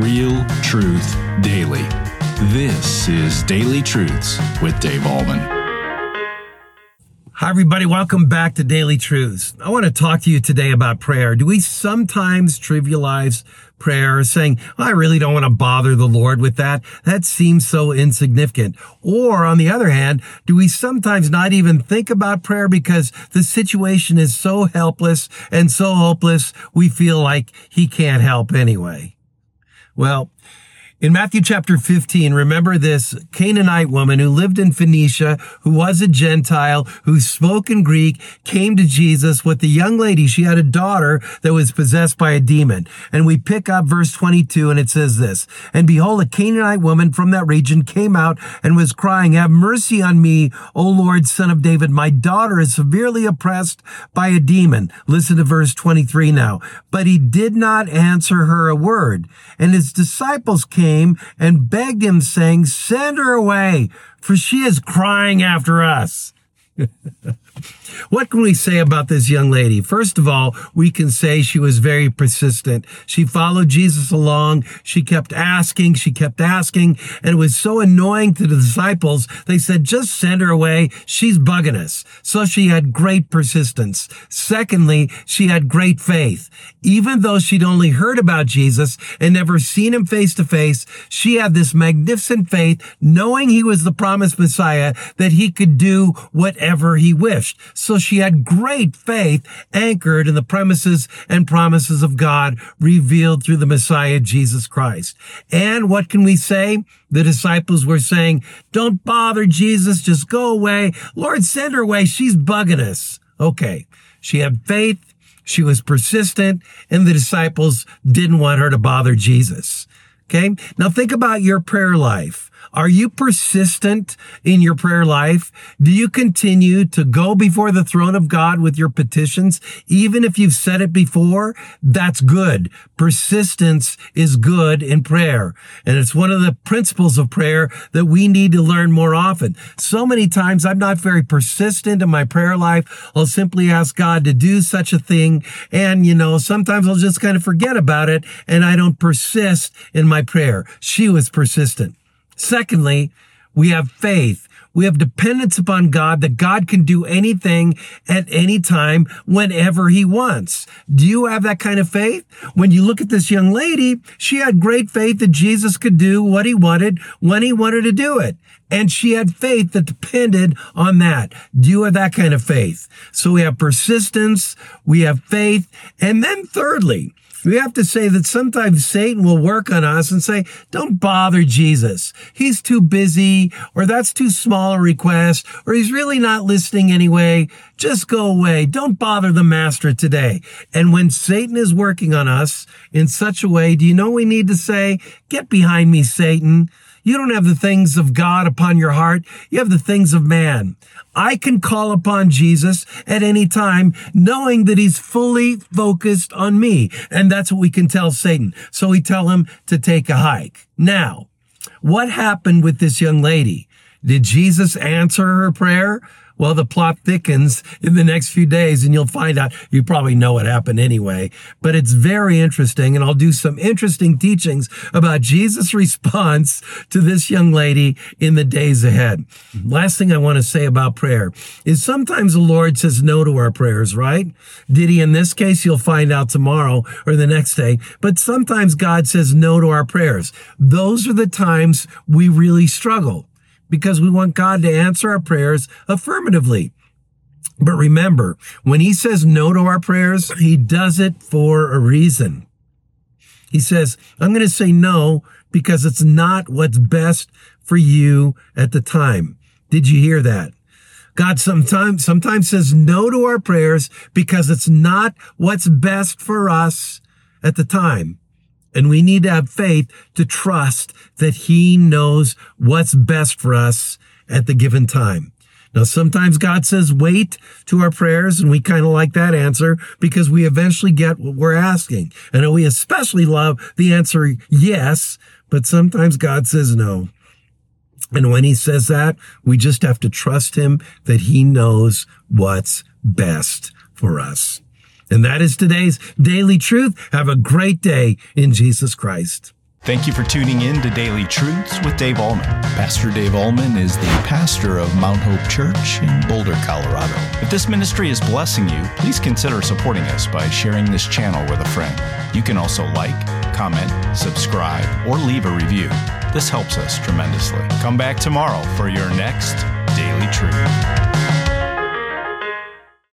Real truth daily. This is Daily Truths with Dave Ahlman. Hi, everybody. Welcome back to Daily Truths. I want to talk to you today about prayer. Do we sometimes trivialize prayer, saying, I really don't want to bother the Lord with that. That seems so insignificant. Or on the other hand, do we sometimes not even think about prayer because the situation is so helpless and so hopeless, we feel like he can't help anyway? Well, in Matthew chapter 15, remember this Canaanite woman who lived in Phoenicia, who was a Gentile, who spoke in Greek, came to Jesus with the young lady. She had a daughter that was possessed by a demon. And we pick up verse 22 and it says this, And behold, a Canaanite woman from that region came out and was crying, Have mercy on me, O Lord, son of David. My daughter is severely oppressed by a demon. Listen to verse 23 now. But he did not answer her a word. And his disciples came came and begged him, saying, Send her away, for she is crying after us. what can we say about this young lady? First of all, we can say she was very persistent. She followed Jesus along. She kept asking. She kept asking. And it was so annoying to the disciples. They said, just send her away. She's bugging us. So she had great persistence. Secondly, she had great faith. Even though she'd only heard about Jesus and never seen him face to face, she had this magnificent faith, knowing he was the promised Messiah, that he could do whatever he wished. So she had great faith anchored in the premises and promises of God revealed through the Messiah, Jesus Christ. And what can we say? The disciples were saying, don't bother Jesus, just go away. Lord, send her away. She's bugging us. Okay. She had faith. She was persistent and the disciples didn't want her to bother Jesus. Okay. Now think about your prayer life. Are you persistent in your prayer life? Do you continue to go before the throne of God with your petitions? Even if you've said it before, that's good. Persistence is good in prayer. And it's one of the principles of prayer that we need to learn more often. So many times I'm not very persistent in my prayer life. I'll simply ask God to do such a thing. And, you know, sometimes I'll just kind of forget about it and I don't persist in my prayer. She was persistent. Secondly, we have faith. We have dependence upon God that God can do anything at any time whenever he wants. Do you have that kind of faith? When you look at this young lady, she had great faith that Jesus could do what he wanted when he wanted to do it. And she had faith that depended on that. Do you have that kind of faith? So we have persistence, we have faith, and then thirdly, we have to say that sometimes Satan will work on us and say, don't bother Jesus. He's too busy, or that's too small a request, or he's really not listening anyway. Just go away. Don't bother the master today. And when Satan is working on us in such a way, do you know we need to say, get behind me, Satan? You don't have the things of God upon your heart. You have the things of man. I can call upon Jesus at any time, knowing that he's fully focused on me. And that's what we can tell Satan. So we tell him to take a hike. Now, what happened with this young lady? Did Jesus answer her prayer? Well, the plot thickens in the next few days and you'll find out. You probably know what happened anyway, but it's very interesting. And I'll do some interesting teachings about Jesus' response to this young lady in the days ahead. Last thing I want to say about prayer is sometimes the Lord says no to our prayers, right? Did he in this case? You'll find out tomorrow or the next day. But sometimes God says no to our prayers. Those are the times we really struggle because we want God to answer our prayers affirmatively. But remember, when he says no to our prayers, he does it for a reason. He says, I'm going to say no because it's not what's best for you at the time. Did you hear that? God sometimes, sometimes says no to our prayers because it's not what's best for us at the time. And we need to have faith to trust that he knows what's best for us at the given time. Now, sometimes God says wait to our prayers, and we kind of like that answer because we eventually get what we're asking. And we especially love the answer yes, but sometimes God says no. And when he says that, we just have to trust him that he knows what's best for us. And that is today's daily truth. Have a great day in Jesus Christ. Thank you for tuning in to Daily Truths with Dave Ahlman. Pastor Dave Ahlman is the pastor of Mount Hope Church in Boulder, Colorado. If this ministry is blessing you, please consider supporting us by sharing this channel with a friend. You can also like, comment, subscribe, or leave a review. This helps us tremendously. Come back tomorrow for your next Daily Truth.